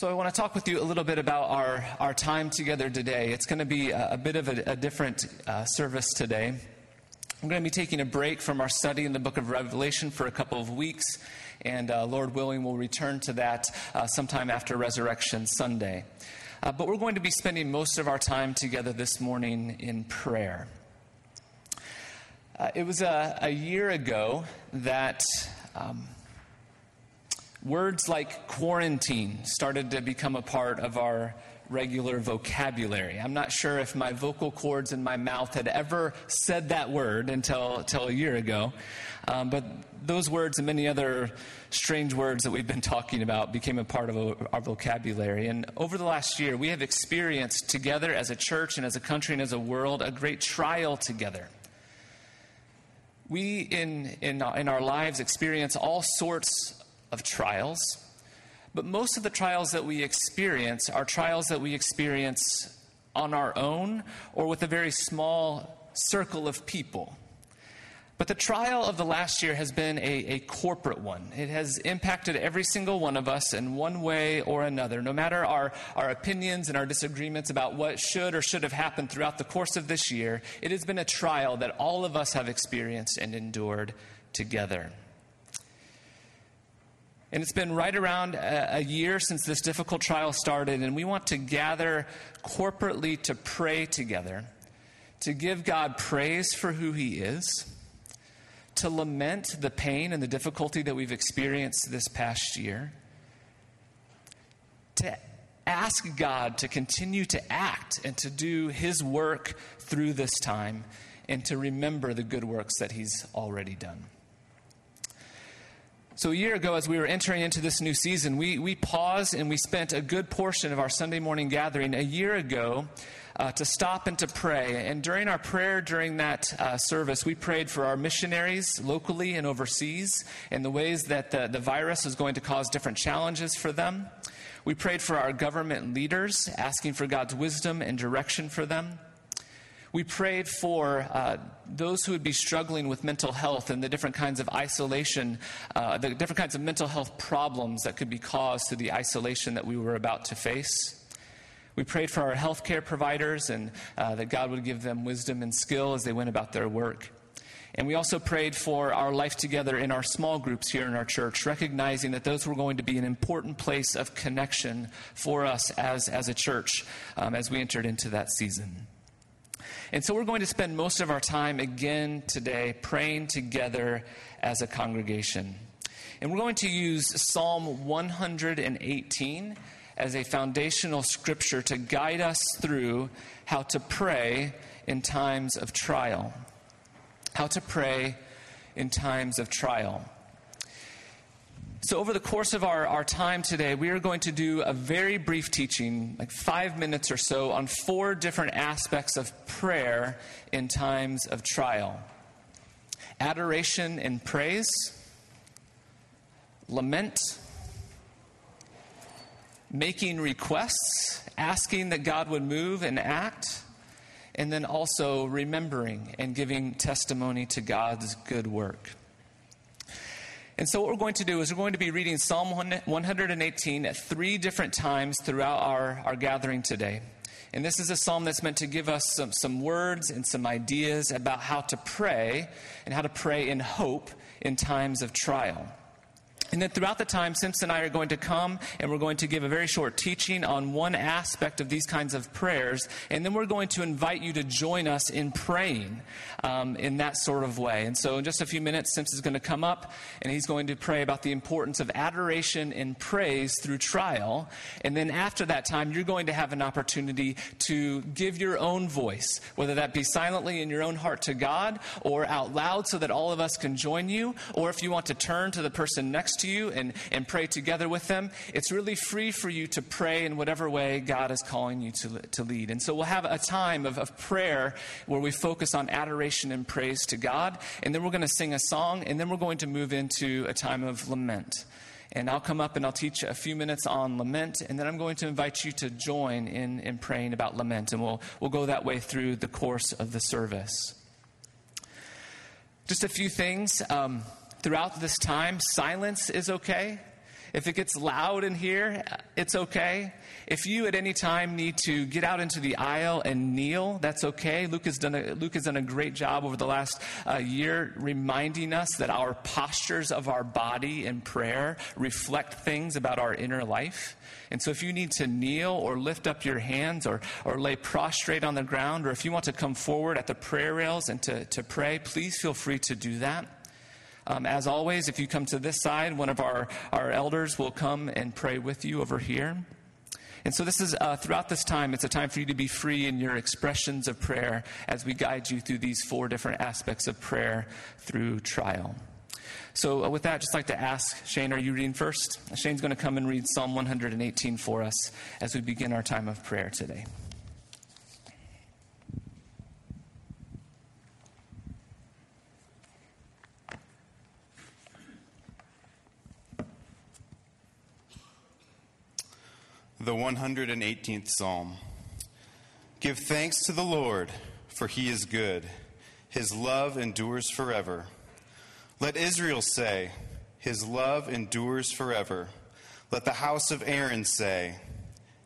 So, I want to talk with you a little bit about our, our time together today. It's going to be a, a bit of a, a different uh, service today. I'm going to be taking a break from our study in the book of Revelation for a couple of weeks, and uh, Lord willing, we'll return to that uh, sometime after Resurrection Sunday. Uh, but we're going to be spending most of our time together this morning in prayer. Uh, it was a, a, year ago that. Um, Words like quarantine started to become a part of our regular vocabulary. I'm not sure if my vocal cords in my mouth had ever said that word until, until a year ago. Um, but those words and many other strange words that we've been talking about became a part of our vocabulary. And over the last year, we have experienced together as a church and as a country and as a world a great trial together. We in, in, in our lives experience all sorts of trials. But most of the trials that we experience are trials that we experience on our own or with a very small circle of people. But the trial of the last year has been a, a, corporate one. It has impacted every single one of us in one way or another. No matter our, our opinions and our disagreements about what should or should have happened throughout the course of this year, it has been a trial that all of us have experienced and endured together. And it's been right around a, year since this difficult trial started, and we want to gather corporately to pray together, to give God praise for who He is, to lament the pain and the difficulty that we've experienced this past year, to ask God to continue to act and to do His work through this time, and to remember the good works that He's already done. So, a year ago, as we were entering into this new season, we, we paused and we spent a good portion of our Sunday morning gathering a year ago uh, to stop and to pray. And during our prayer during that uh, service, we prayed for our missionaries locally and overseas and the ways that the, the virus is going to cause different challenges for them. We prayed for our government leaders, asking for God's wisdom and direction for them. We prayed for uh, those who would be struggling with mental health and the different kinds of isolation, uh, the different kinds of mental health problems that could be caused through the isolation that we were about to face. We prayed for our healthcare providers and uh, that God would give them wisdom and skill as they went about their work. And we also prayed for our life together in our small groups here in our church, recognizing that those were going to be an important place of connection for us as, as a church um, as we entered into that season. And so we're going to spend most of our time again today praying together as a congregation. And we're going to use Psalm 118 as a foundational scripture to guide us through how to pray in times of trial. How to pray in times of trial. So, over the course of our, our time today, we are going to do a very brief teaching, like five minutes or so, on four different aspects of prayer in times of trial adoration and praise, lament, making requests, asking that God would move and act, and then also remembering and giving testimony to God's good work. And so, what we're going to do is we're going to be reading Psalm 118 at three different times throughout our, our gathering today. And this is a psalm that's meant to give us some, some words and some ideas about how to pray and how to pray in hope in times of trial. And then throughout the time, Simpson and I are going to come and we're going to give a very short teaching on one aspect of these kinds of prayers. And then we're going to invite you to join us in praying um, in that sort of way. And so, in just a few minutes, Simpson is going to come up and he's going to pray about the importance of adoration and praise through trial. And then after that time, you're going to have an opportunity to give your own voice, whether that be silently in your own heart to God or out loud so that all of us can join you, or if you want to turn to the person next to you and, and pray together with them. It's really free for you to pray in whatever way God is calling you to, to lead. And so we'll have a time of, of prayer where we focus on adoration and praise to God. And then we're going to sing a song. And then we're going to move into a time of lament. And I'll come up and I'll teach a few minutes on lament, and then I'm going to invite you to join in, in praying about lament, and we'll, we'll go that way through the course of the service. Just a few things. Um, throughout this time, silence is okay. If it gets loud in here, it's okay. If you at any time need to get out into the aisle and kneel, that's okay. Luke has done a, Luke has done a great job over the last uh, year reminding us that our postures of our body in prayer reflect things about our inner life. And so if you need to kneel or lift up your hands or, or lay prostrate on the ground, or if you want to come forward at the prayer rails and to, to pray, please feel free to do that. Um, as always, if you come to this side, one of our, our elders will come and pray with you over here. And so, this is uh, throughout this time, it's a time for you to be free in your expressions of prayer as we guide you through these four different aspects of prayer through trial. So, uh, with that, I'd just like to ask Shane, are you reading first? Shane's going to come and read Psalm 118 for us as we begin our time of prayer today. The 118th Psalm. Give thanks to the Lord, for he is good. His love endures forever. Let Israel say, His love endures forever. Let the house of Aaron say,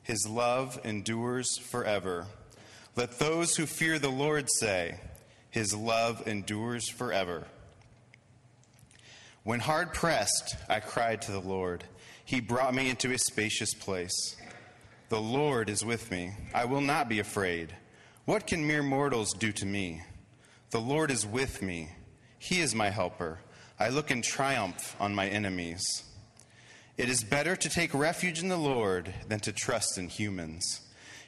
His love endures forever. Let those who fear the Lord say, His love endures forever. When hard pressed, I cried to the Lord. He brought me into a spacious place. The Lord is with me. I will not be afraid. What can mere mortals do to me? The Lord is with me. He is my helper. I look in triumph on my enemies. It is better to take refuge in the Lord than to trust in humans.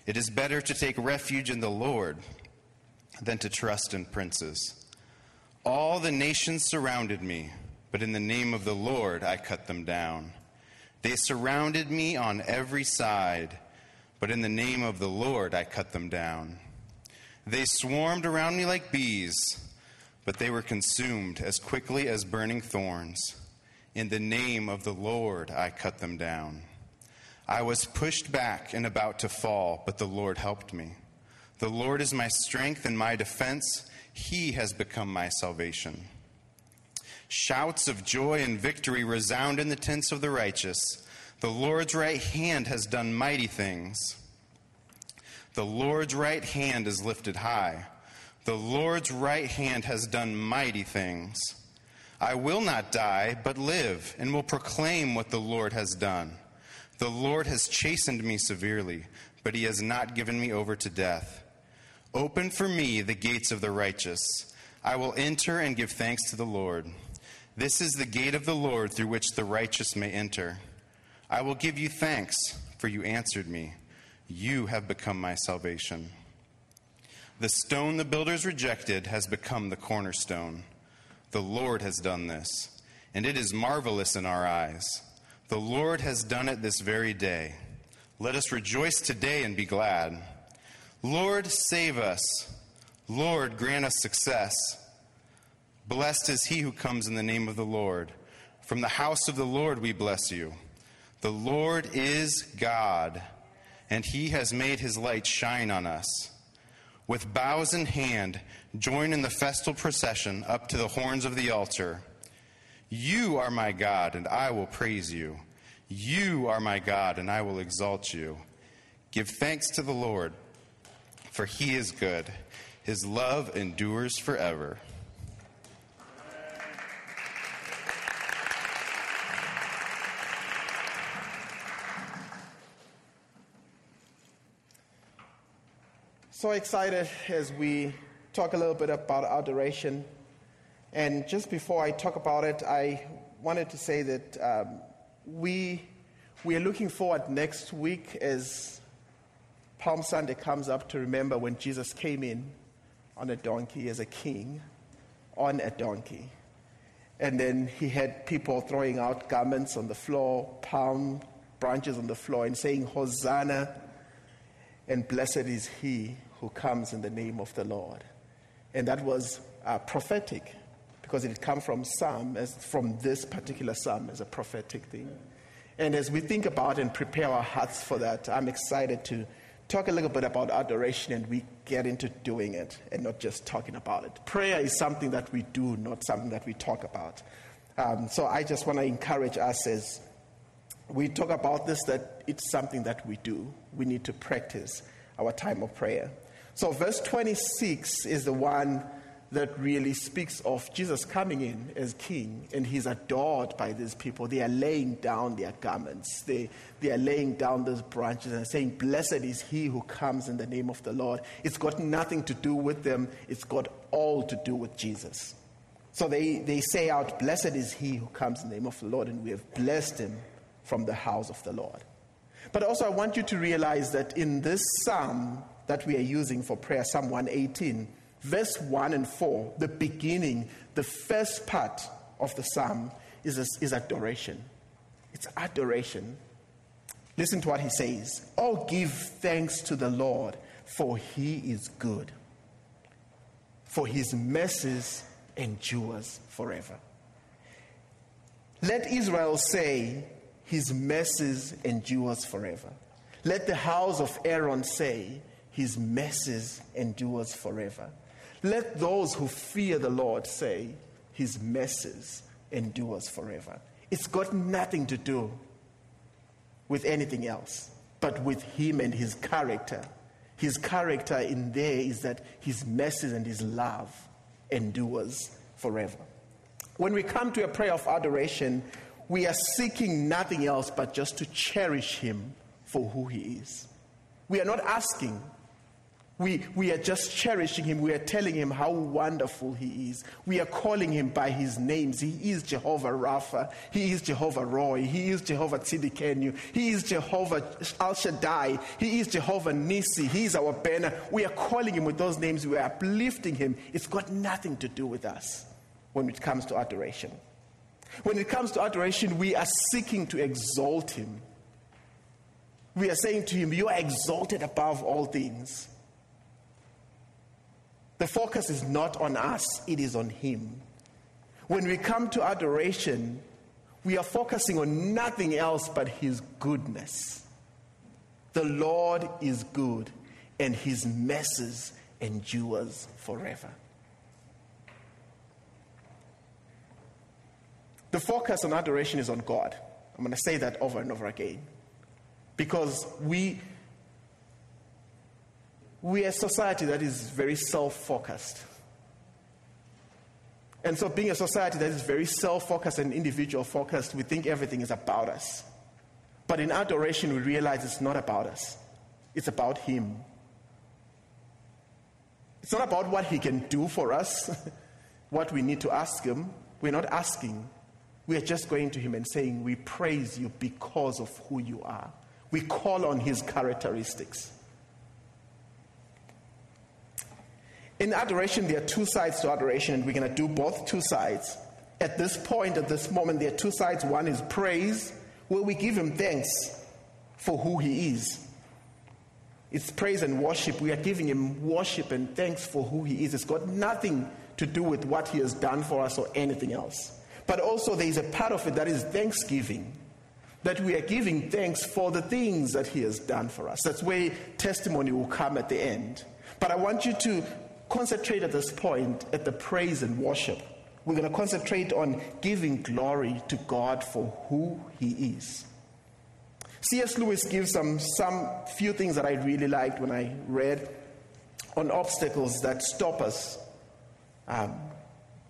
It is better to take refuge in the Lord than to trust in princes. All the nations surrounded me, but in the name of the Lord I cut them down. They surrounded me on every side but in the name of the Lord I cut them down. They swarmed around me like bees, but they were consumed as quickly as burning thorns. In the name of the Lord I cut them down. I was pushed back and about to fall, but the Lord helped me. The Lord is my strength and my defense. He has become my salvation. Shouts of joy and victory resound in the tents of the righteous. The Lord's right hand has done mighty things. The Lord's right hand is lifted high. The Lord's right hand has done mighty things. I will not die, but live, and will proclaim what the Lord has done. The Lord has chastened me severely, but he has not given me over to death. Open for me the gates of the righteous. I will enter and give thanks to the Lord. This is the gate of the Lord through which the righteous may enter. I will give you thanks, for you answered me. You have become my salvation. The stone the builders rejected has become the cornerstone. The Lord has done this, and it is marvelous in our eyes. The Lord has done it this very day. Let us rejoice today and be glad. Lord, save us. Lord, grant us success. Blessed is he who comes in the name of the Lord. From the house of the Lord we bless you. The Lord is God, and he has made his light shine on us. With bows in hand, join in the festal procession up to the horns of the altar. You are my God, and I will praise you. You are my God, and I will exalt you. Give thanks to the Lord, for he is good. His love endures forever. So excited as we talk a little bit about adoration. And just before I talk about it, I wanted to say that um, we, we are looking forward next week as Palm Sunday comes up to remember when Jesus came in on a donkey as a king, on a donkey. And then he had people throwing out garments on the floor, palm branches on the floor, and saying, Hosanna, and blessed is he who comes in the name of the Lord. And that was uh, prophetic because it come from Psalm, as from this particular Psalm as a prophetic thing. And as we think about and prepare our hearts for that, I'm excited to talk a little bit about adoration and we get into doing it and not just talking about it. Prayer is something that we do, not something that we talk about. Um, so I just want to encourage us as, we talk about this that it's something that we do. We need to practice our time of prayer. So, verse 26 is the one that really speaks of Jesus coming in as king, and he's adored by these people. They are laying down their garments, they, they are laying down those branches and saying, Blessed is he who comes in the name of the Lord. It's got nothing to do with them, it's got all to do with Jesus. So they, they say out, Blessed is he who comes in the name of the Lord, and we have blessed him from the house of the Lord. But also, I want you to realize that in this psalm that we are using for prayer, Psalm 118, verse 1 and 4, the beginning, the first part of the psalm is, is adoration. It's adoration. Listen to what he says Oh, give thanks to the Lord, for he is good, for his mercies endures forever. Let Israel say, His mercies endures forever. Let the house of Aaron say, His mercies endures forever. Let those who fear the Lord say, His mercies endures forever. It's got nothing to do with anything else, but with Him and His character. His character in there is that His mercies and His love endures forever. When we come to a prayer of adoration, we are seeking nothing else but just to cherish Him for who He is. We are not asking we, we are just cherishing him. We are telling him how wonderful he is. We are calling him by his names. He is Jehovah Rapha. He is Jehovah Rohi. He is Jehovah Tsidkenu. He is Jehovah El Shaddai. He is Jehovah Nisi. He is our banner. We are calling him with those names. We are uplifting him. It's got nothing to do with us when it comes to adoration. When it comes to adoration, we are seeking to exalt him. We are saying to him, You are exalted above all things. The focus is not on us, it is on Him. When we come to adoration, we are focusing on nothing else but His goodness. The Lord is good, and His mercies endures forever. The focus on adoration is on God. I'm going to say that over and over again. Because we we are a society that is very self focused. And so, being a society that is very self focused and individual focused, we think everything is about us. But in adoration, we realize it's not about us, it's about Him. It's not about what He can do for us, what we need to ask Him. We're not asking. We are just going to Him and saying, We praise you because of who you are. We call on His characteristics. In adoration, there are two sides to adoration, and we're going to do both two sides. At this point, at this moment, there are two sides. One is praise, where we give Him thanks for who He is. It's praise and worship. We are giving Him worship and thanks for who He is. It's got nothing to do with what He has done for us or anything else. But also, there is a part of it that is thanksgiving that we are giving thanks for the things that He has done for us. That's where testimony will come at the end. But I want you to concentrate at this point at the praise and worship. We're going to concentrate on giving glory to God for who He is. C.S. Lewis gives some, some few things that I really liked when I read on obstacles that stop us um,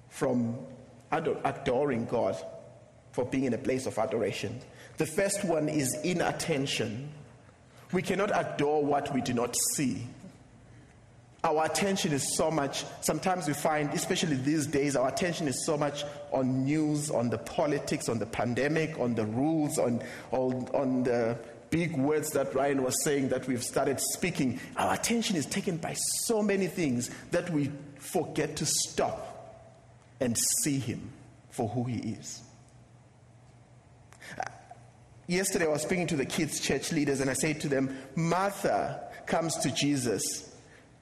from adoring God, for being in a place of adoration. The first one is inattention. We cannot adore what we do not see our attention is so much, sometimes we find, especially these days, our attention is so much on news, on the politics, on the pandemic, on the rules, on, on, on the big words that Ryan was saying that we've started speaking. Our attention is taken by so many things that we forget to stop and see Him for who He is. Yesterday, I was speaking to the kids' church leaders, and I said to them, Martha comes to Jesus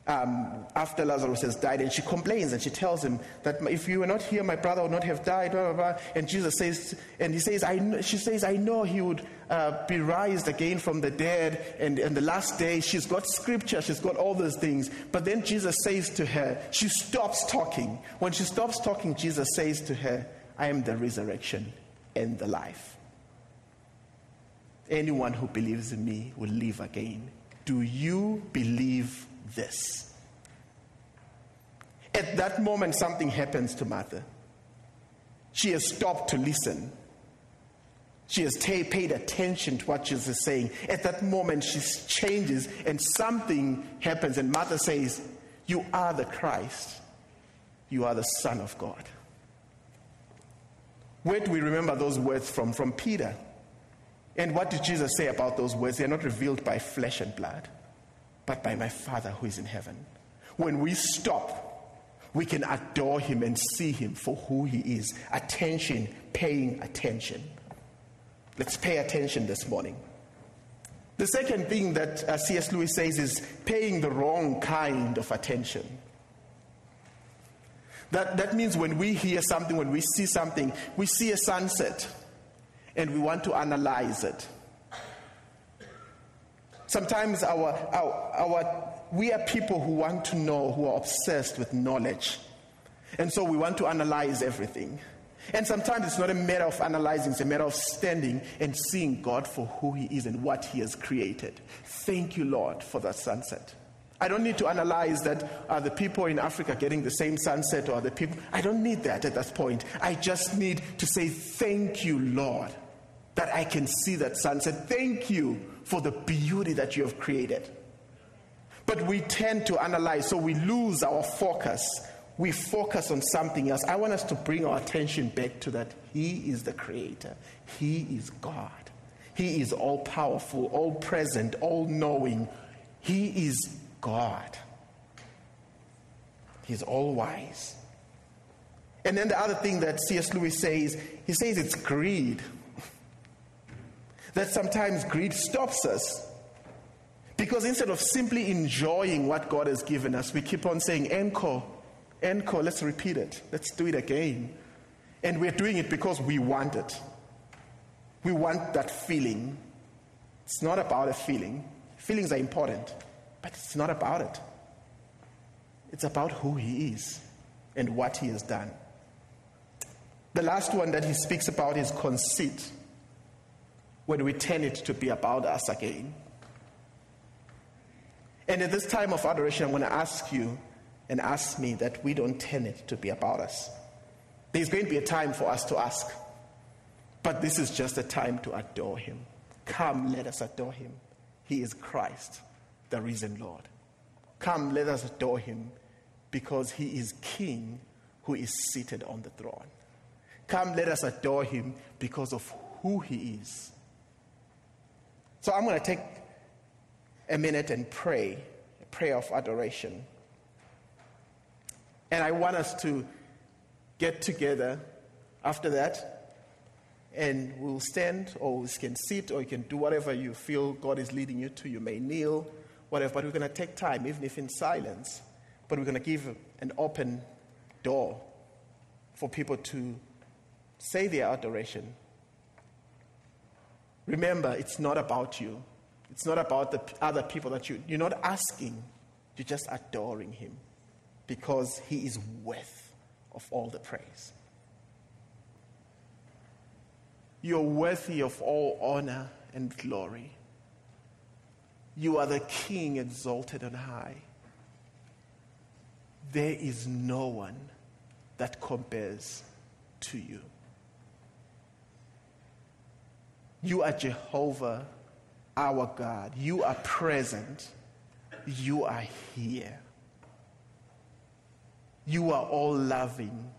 um, after Lazarus has died, and she complains and she tells him that if you were not here, my brother would not have died. Blah, blah, blah. And Jesus says, and he says, I know, she says, I know he would uh, be raised again from the dead, and, and the last day. She's got scripture, she's got all those things. But then Jesus says to her, she stops talking. When she stops talking, Jesus says to her, I am the resurrection and the life. anyone who believes in me will live again. Do you believe this? At that moment, something happens to Martha. She has stopped to listen. She has ta- paid attention to what Jesus is saying. At that moment, she changes and something happens. And Martha says, You are the Christ. You are the Son of God. Where do we remember those words from? From Peter. And what did Jesus say about those words? They are not revealed by flesh and blood, but by my Father who is in heaven. When we stop, we can adore him and see him for who he is. Attention, paying attention. Let's pay attention this morning. The second thing that uh, C.S. Lewis says is paying the wrong kind of attention. That, that means when we hear something, when we see something, we see a sunset and we want to analyze it. Sometimes our, our, our, we are people who want to know, who are obsessed with knowledge. And so we want to analyze everything. And sometimes it's not a matter of analyzing, it's a matter of standing and seeing God for who He is and what He has created. Thank you, Lord, for that sunset. I don't need to analyze that are the people in Africa getting the same sunset or the people. I don't need that at that point. I just need to say, Thank you, Lord, that I can see that sunset. Thank you for the beauty that you have created. But we tend to analyze, so we lose our focus. We focus on something else. I want us to bring our attention back to that He is the Creator, He is God. He is all powerful, all present, all knowing. He is God. He's all wise. And then the other thing that C.S. Lewis says, he says it's greed. That sometimes greed stops us. Because instead of simply enjoying what God has given us, we keep on saying, Encore, encore, let's repeat it. Let's do it again. And we're doing it because we want it. We want that feeling. It's not about a feeling. Feelings are important. But it's not about it. It's about who he is and what he has done. The last one that he speaks about is conceit, when we turn it to be about us again. And at this time of adoration, I'm going to ask you and ask me that we don't turn it to be about us. There's going to be a time for us to ask, but this is just a time to adore him. Come, let us adore him. He is Christ the risen Lord. Come, let us adore him because he is King who is seated on the throne. Come, let us adore him because of who he is. So I'm going to take a minute and pray, a prayer of adoration. And I want us to get together after that and we'll stand or we can sit or you can do whatever you feel God is leading you to. You may kneel whatever, but we're going to take time, even if in silence, but we're going to give an open door for people to say their adoration. Remember, it's not about you. It's not about the other people that you, you're not asking, you're just adoring Him because He is worth of all the praise. You're worthy of all honor and glory. You are the King exalted on high. There is no one that compares to you. You are Jehovah, our God. You are present. You are here. You are all loving.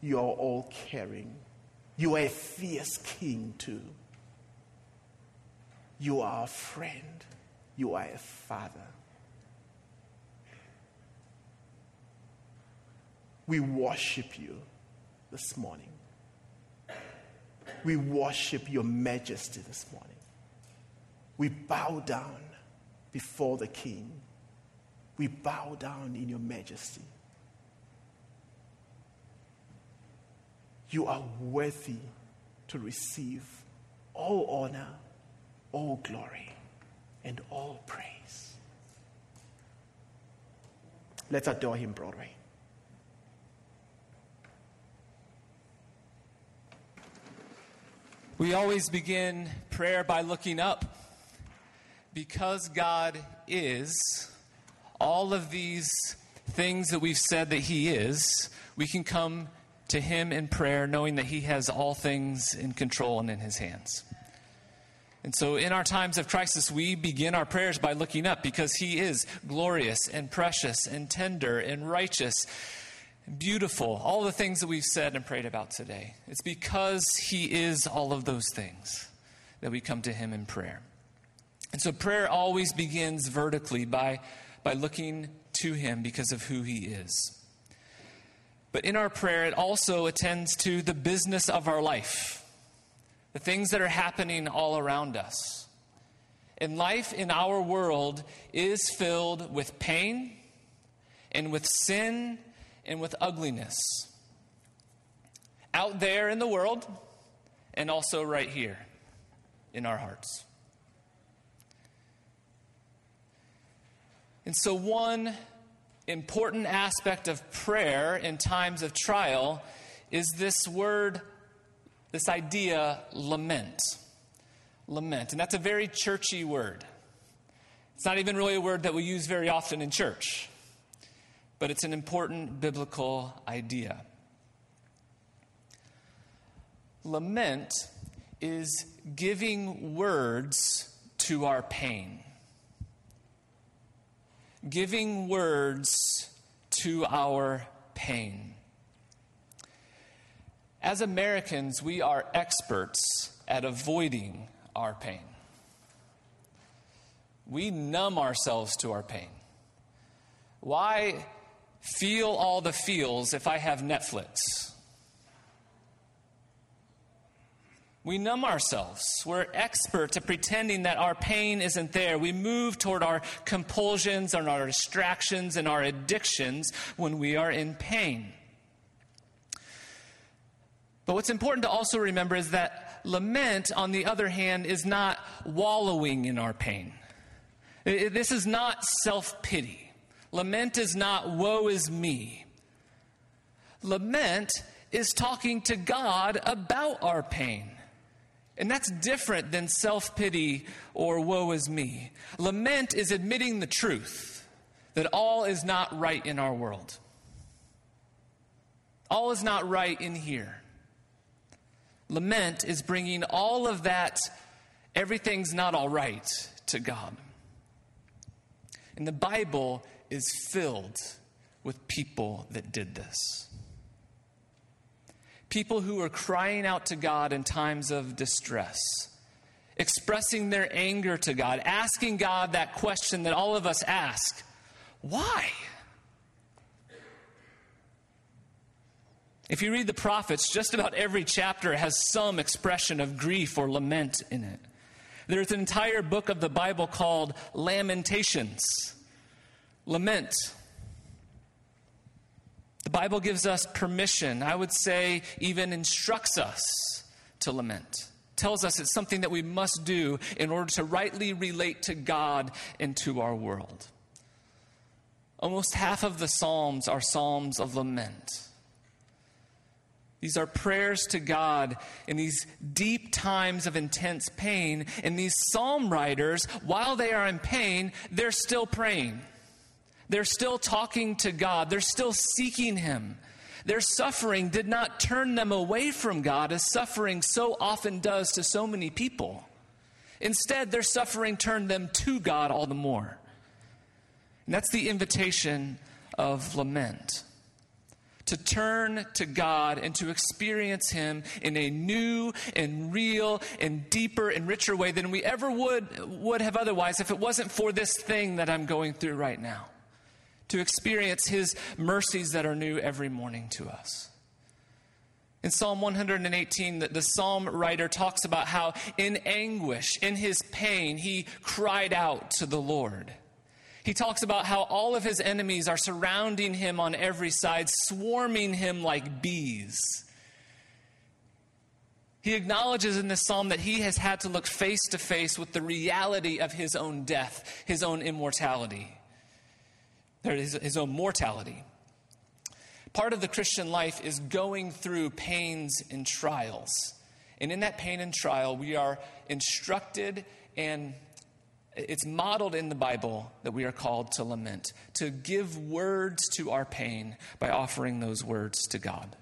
You are all caring. You are a fierce king, too. You are a friend. You are a father. We worship you this morning. We worship your majesty this morning. We bow down before the King. We bow down in your majesty. You are worthy to receive all honor, all glory and all praise. Let's adore him, Broadway. We always begin prayer by looking up. Because God is all of these things that we've said that He is, we can come to Him in prayer knowing that He has all things in control and in His hands. And so, in our times of crisis, we begin our prayers by looking up because He is glorious and precious and tender and righteous, beautiful, all the things that we've said and prayed about today. It's because He is all of those things that we come to Him in prayer. And so, prayer always begins vertically by, by looking to Him because of who He is. But in our prayer, it also attends to the business of our life the things that are happening all around us. And life in our world is filled with pain and with sin and with ugliness. Out there in the world, and also right here in our hearts. And so, one important aspect of prayer in times of trial is this word this idea, lament. Lament. And that's a very churchy word. It's not even really a word that we use very often in church, but it's an important biblical idea. Lament is giving words to our pain, giving words to our pain. As Americans, we are experts at avoiding our pain. We numb ourselves to our pain. Why feel all the feels if I have Netflix? We numb ourselves. We're experts at pretending that our pain isn't there. We move toward our compulsions and our distractions and our addictions when we are in pain. But what's important to also remember is that lament, on the other hand, is not wallowing in our pain. This is not self pity. Lament is not woe is me. Lament is talking to God about our pain. And that's different than self pity or woe is me. Lament is admitting the truth that all is not right in our world, all is not right in here. Lament is bringing all of that, everything's not all right, to God. And the Bible is filled with people that did this. People who are crying out to God in times of distress, expressing their anger to God, asking God that question that all of us ask why? If you read the prophets, just about every chapter has some expression of grief or lament in it. There's an entire book of the Bible called Lamentations. Lament. The Bible gives us permission, I would say, even instructs us to lament. Tells us it's something that we must do in order to rightly relate to God and to our world. Almost half of the Psalms are Psalms of lament. These are prayers to God in these deep times of intense pain. And these psalm writers, while they are in pain, they're still praying. They're still talking to God. They're still seeking Him. Their suffering did not turn them away from God as suffering so often does to so many people. Instead, their suffering turned them to God all the more. And that's the invitation of lament to turn to God and to experience Him in a new and real and deeper and richer way than we ever would, would have otherwise if it wasn't for this thing that I'm going through right now. To experience His mercies that are new every morning to us. In Psalm 118, the, the psalm writer talks about how in anguish, in his pain, he cried out to the Lord. He talks about how all of his enemies are surrounding him on every side, swarming him like bees. He acknowledges in this psalm that he has had to look face to face with the reality of his own death, his own immortality, his, his own mortality. Part of the Christian life is going through pains and trials And in that pain and trial, we are instructed and it's modeled in the Bible that we are called to lament, to give words to our pain by offering those words to God.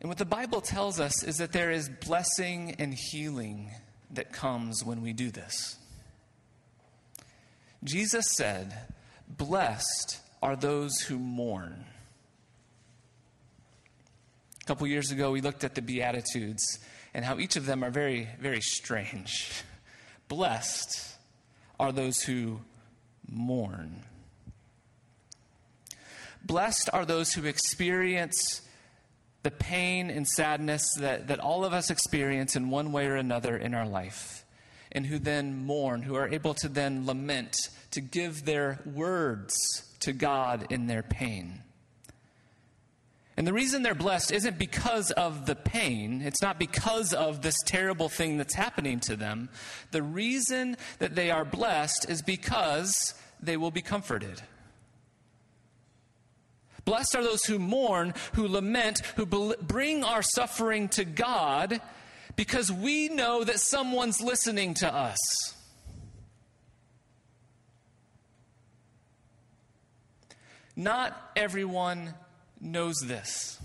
And what the Bible tells us is that there is blessing and healing that comes when we do this. Jesus said, Blessed are those who mourn. A couple years ago, we looked at the Beatitudes and how each of them are very, very strange. Blessed are those who mourn. Blessed are those who experience the pain and sadness that, that all of us experience in one way or another in our life, and who then mourn, who are able to then lament, to give their words to God in their pain. And the reason they're blessed isn't because of the pain. It's not because of this terrible thing that's happening to them. The reason that they are blessed is because they will be comforted. Blessed are those who mourn, who lament, who bring our suffering to God because we know that someone's listening to us. Not everyone knows this.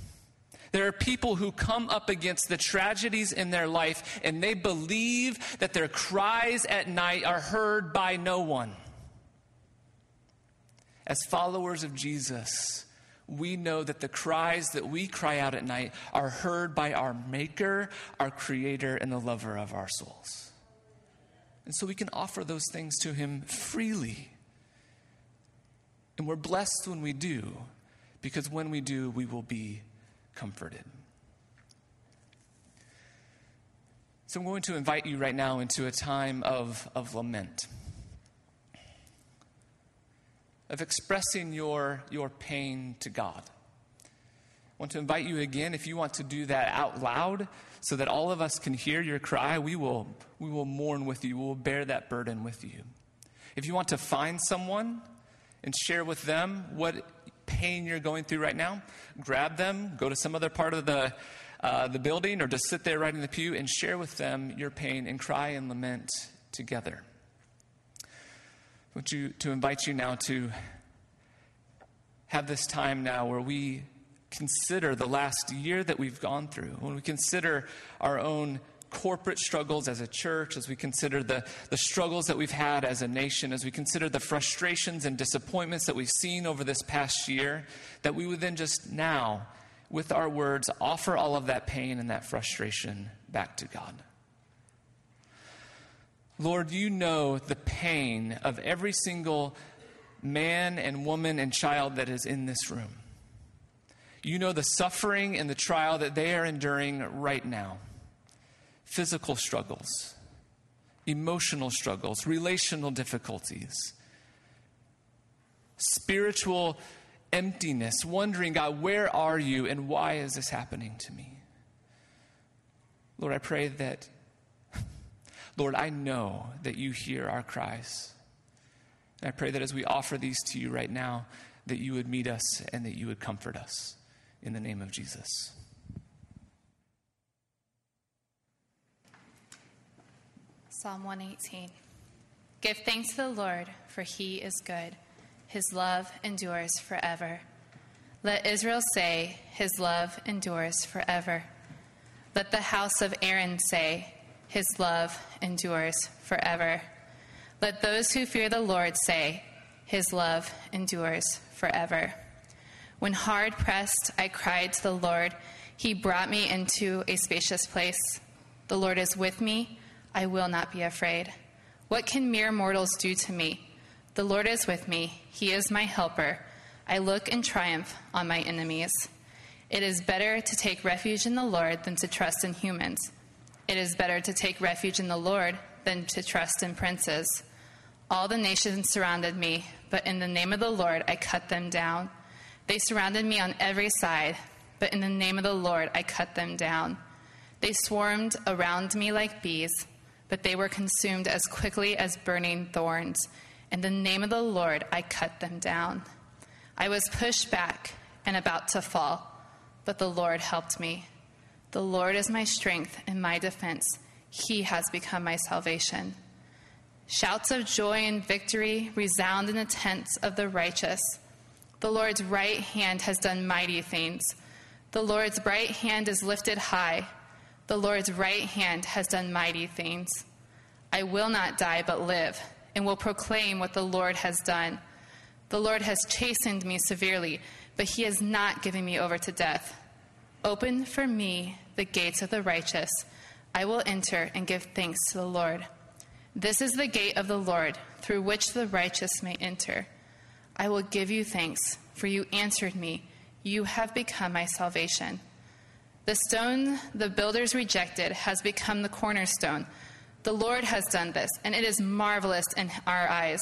There are people who come up against the tragedies in their life and they believe that their cries at night are heard by no one. As followers of Jesus, we know that the cries that we cry out at night are heard by our Maker, our Creator, and the lover of our souls. And so we can offer those things to Him freely. And we're blessed when we do, because when we do, we will be comforted. So I'm going to invite you right now into a time of, of lament of expressing your, your pain to God. I want to invite you again, if you want to do that out loud so that all of us can hear your cry, we will, we will mourn with you. We will bear that burden with you. If you want to find someone and share with them what pain you're going through right now, grab them, go to some other part of the, uh, the building, or just sit there right in the pew and share with them your pain and cry and lament together. Want you to invite you now to have this time now where we consider the last year that we've gone through, when we consider our own corporate struggles as a church, as we consider the, the struggles that we've had as a nation, as we consider the frustrations and disappointments that we've seen over this past year, that we would then just now, with our words, offer all of that pain and that frustration back to God. Lord, you know the pain of every single man and woman and child that is in this room. You know the suffering and the trial that they are enduring right now physical struggles, emotional struggles, relational difficulties, spiritual emptiness, wondering, God, where are you and why is this happening to me? Lord, I pray that Lord, I know that you hear our cries. And I pray that as we offer these to you right now, that you would meet us and that you would comfort us. In the name of Jesus. Psalm 118. Give thanks to the Lord, for he is good. His love endures forever. Let Israel say, His love endures forever. Let the house of Aaron say, his love endures forever. Let those who fear the Lord say, His love endures forever. When hard pressed, I cried to the Lord. He brought me into a spacious place. The Lord is with me. I will not be afraid. What can mere mortals do to me? The Lord is with me. He is my helper. I look in triumph on my enemies. It is better to take refuge in the Lord than to trust in humans. It is better to take refuge in the Lord than to trust in princes. All the nations surrounded me, but in the name of the Lord I cut them down. They surrounded me on every side, but in the name of the Lord I cut them down. They swarmed around me like bees, but they were consumed as quickly as burning thorns. In the name of the Lord I cut them down. I was pushed back and about to fall, but the Lord helped me. The Lord is my strength and my defense. He has become my salvation. Shouts of joy and victory resound in the tents of the righteous. The Lord's right hand has done mighty things. The Lord's right hand is lifted high. The Lord's right hand has done mighty things. I will not die but live, and will proclaim what the Lord has done. The Lord has chastened me severely, but he has not given me over to death. Open for me the gates of the righteous. I will enter and give thanks to the Lord. This is the gate of the Lord, through which the righteous may enter. I will give you thanks, for you answered me. You have become my salvation. The stone the builders rejected has become the cornerstone. The Lord has done this, and it is marvelous in our eyes.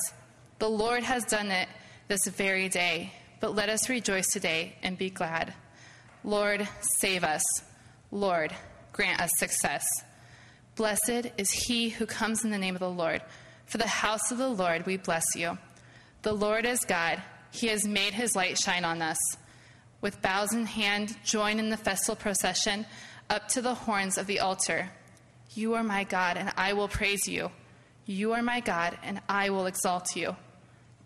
The Lord has done it this very day, but let us rejoice today and be glad. Lord, save us. Lord, grant us success. Blessed is he who comes in the name of the Lord. For the house of the Lord we bless you. The Lord is God. He has made his light shine on us. With bows in hand, join in the festal procession up to the horns of the altar. You are my God, and I will praise you. You are my God, and I will exalt you.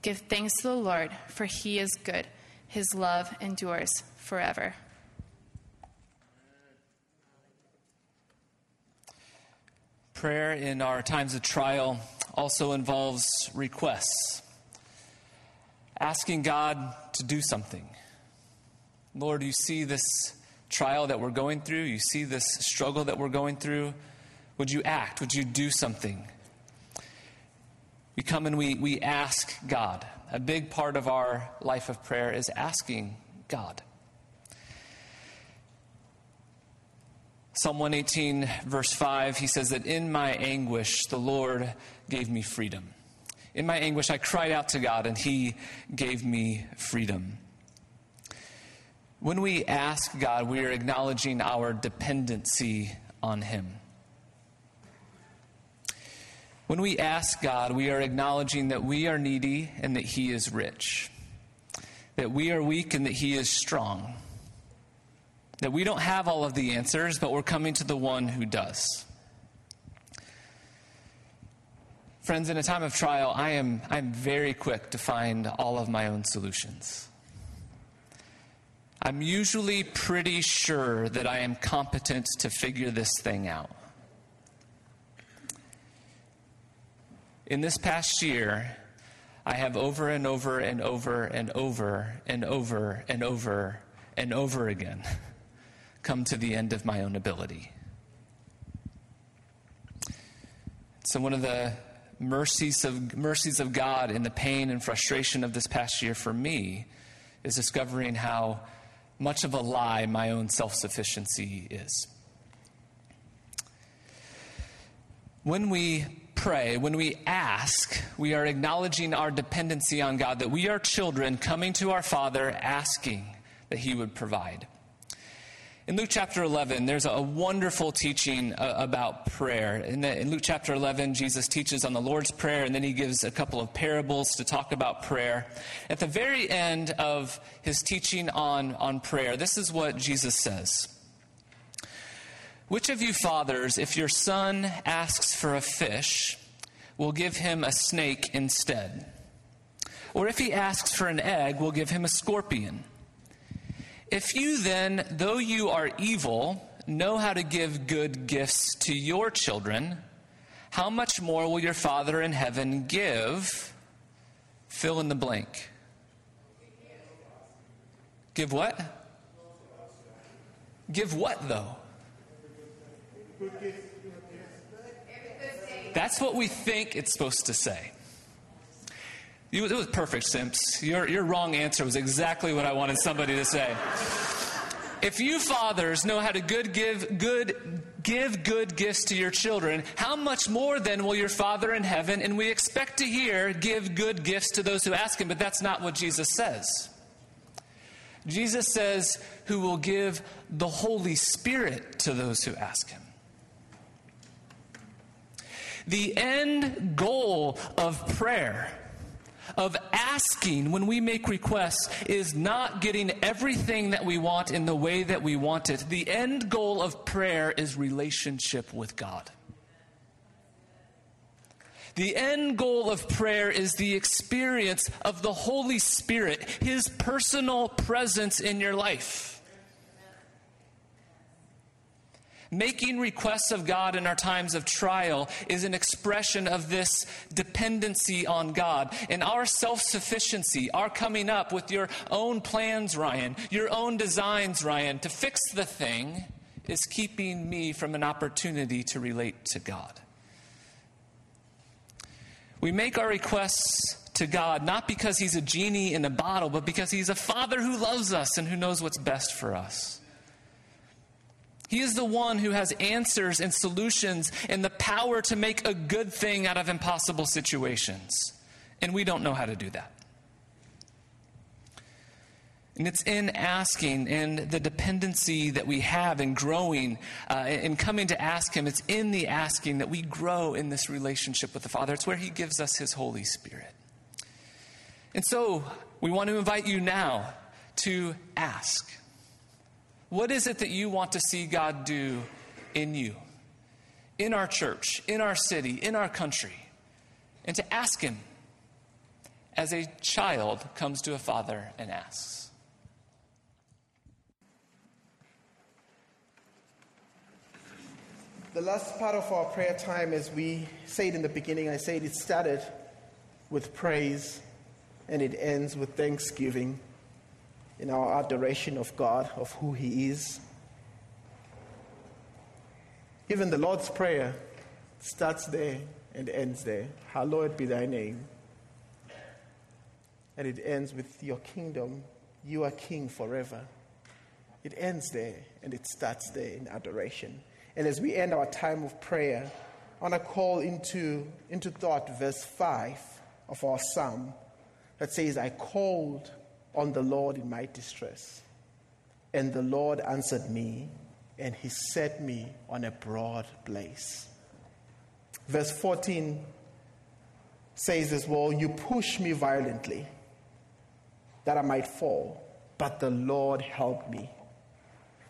Give thanks to the Lord, for he is good. His love endures forever. Prayer in our times of trial also involves requests, asking God to do something. Lord, you see this trial that we're going through, you see this struggle that we're going through. Would you act? Would you do something? We come and we, we ask God. A big part of our life of prayer is asking God. Psalm 118, verse 5, he says that in my anguish, the Lord gave me freedom. In my anguish, I cried out to God, and he gave me freedom. When we ask God, we are acknowledging our dependency on him. When we ask God, we are acknowledging that we are needy and that he is rich, that we are weak and that he is strong that we don't have all of the answers, but we're coming to the one who does. Friends, in a time of trial, I am I'm very quick to find all of my own solutions. I'm usually pretty sure that I am competent to figure this thing out. In this past year, I have over and over and over and over and over and over and over again come to the end of my own ability. So, one of the mercies of, mercies of God in the pain and frustration of this past year for me is discovering how much of a lie my own self sufficiency is. When we pray, when we ask, we are acknowledging our dependency on God, that we are children coming to our Father asking that He would provide. In Luke chapter 11, there's a wonderful teaching uh, about prayer. In, Luke chapter 11, Jesus teaches on the Lord's Prayer, and then he gives a couple of parables to talk about prayer. At the very end of his teaching on, on prayer, this is what Jesus says Which of you fathers, if your son asks for a fish, will give him a snake instead? Or if he asks for an egg, will give him a scorpion? If you then, though you are evil, know how to give good gifts to your children, how much more will your Father in heaven give? Fill in the blank. Give what? Give what, though? That's what we think it's supposed to say. It was perfect, Simps. Your, your wrong answer was exactly what I wanted somebody to say. If you fathers know how to good give good give good gifts to your children, how much more then will your Father in heaven, and we expect to hear, give good gifts to those who ask him, but that's not what Jesus says. Jesus says, who will give the Holy Spirit to those who ask him. The end goal of prayer of asking when we make requests is not getting everything that we want in the way that we want it. The end goal of prayer is relationship with God. The end goal of prayer is the experience of the Holy Spirit, His personal presence in your life. Making requests of God in our times of trial is an expression of this dependency on God. And our self sufficiency, our coming up with your own plans, Ryan, your own designs, Ryan, to fix the thing, is keeping me from an opportunity to relate to God. We make our requests to God not because He's a genie in a bottle, but because He's a Father who loves us and who knows what's best for us. He is the one who has answers and solutions and the power to make a good thing out of impossible situations. And we don't know how to do that. And it's in asking and the dependency that we have in growing, uh, in coming to ask Him, it's in the asking that we grow in this relationship with the Father. It's where He gives us His Holy Spirit. And so we want to invite you now to ask. What is it that you want to see God do in you, in our church, in our city, in our country? And to ask Him as a child comes to a father and asks. The last part of our prayer time, as we said in the beginning, I said it started with praise and it ends with thanksgiving in our adoration of God, of who He is. Even the Lord's Prayer starts there and ends there. Hallowed be thy name. And it ends with your kingdom. You are king forever. It ends there and it starts there in adoration. And as we end our time of prayer, I want to call into, into thought verse 5 of our psalm that says, I called on the Lord in my distress. And the Lord answered me, and he set me on a broad place. Verse 14 says as well, You push me violently that I might fall, but the Lord helped me.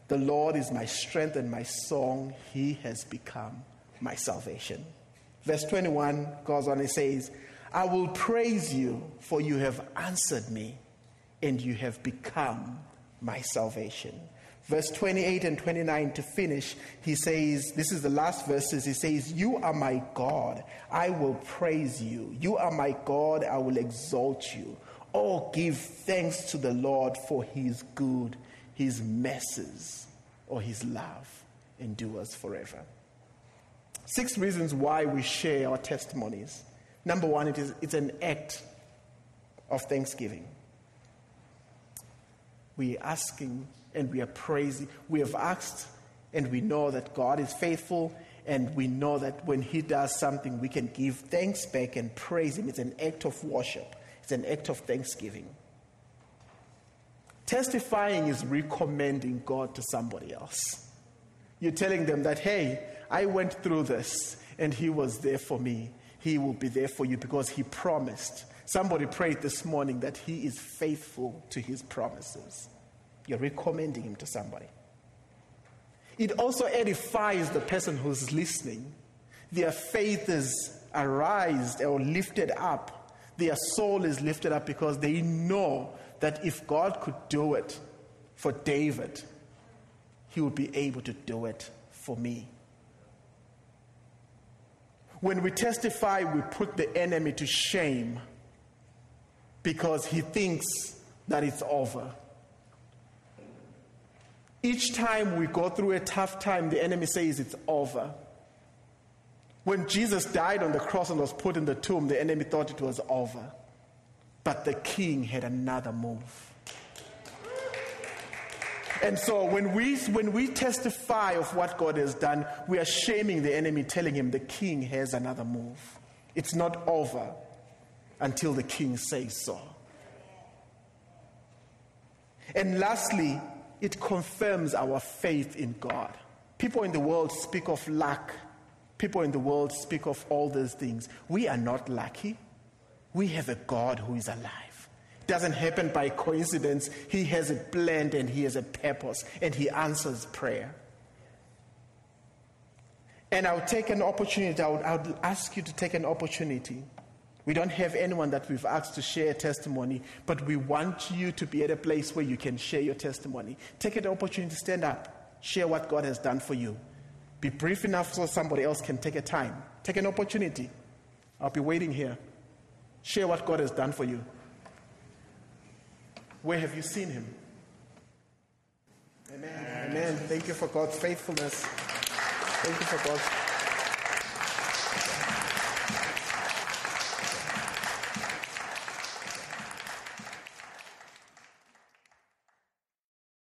The Lord is my strength and my song. He has become my salvation. Verse 21 goes on and says, I will praise you, for you have answered me and you have become my salvation. Verse 28 and 29 to finish, he says, This is the last verses. He says, You are my God. I will praise you. You are my God. I will exalt you. Oh, give thanks to the Lord for his good, his mercies, or his love endures forever. Six reasons why we share our testimonies. Number one, it is, it's an act of thanksgiving we are asking and we are praising. We have asked and we know that God is faithful and we know that when He does something, we can give thanks back and praise Him. It's an act of worship, it's an act of thanksgiving. Testifying is recommending God to somebody else. You're telling them that, hey, I went through this and He was there for me. He will be there for you because He promised. Somebody prayed this morning that he is faithful to his promises. You're recommending him to somebody. It also edifies the person who's listening. Their faith is arised or lifted up. Their soul is lifted up because they know that if God could do it for David, he would be able to do it for me. When we testify, we put the enemy to shame because he thinks that it's over. Each time we go through a tough time, the enemy says it's over. When Jesus died on the cross and was put in the tomb, the enemy thought it was over. But the king had another move. And so when we, when we testify of what God has done, we are shaming the enemy, telling him the king has another move. It's not over until the king says so. And lastly, it confirms our faith in God. People in the world speak of luck. People in the world speak of all those things. We are not lucky. We have a God who is alive. It doesn't happen by coincidence. He has a plan and He has a purpose, and He answers prayer. And I would take an opportunity, I would, I would ask you to take an opportunity. We don't have anyone that we've asked to share testimony, but we want you to be at a place where you can share your testimony. Take an opportunity to stand up, share what God has done for you. Be brief enough so somebody else can take a time. Take an opportunity. I'll be waiting here. Share what God has done for you. Where have you seen Him? Amen. Amen. Thank you for God's faithfulness. Thank you for God's.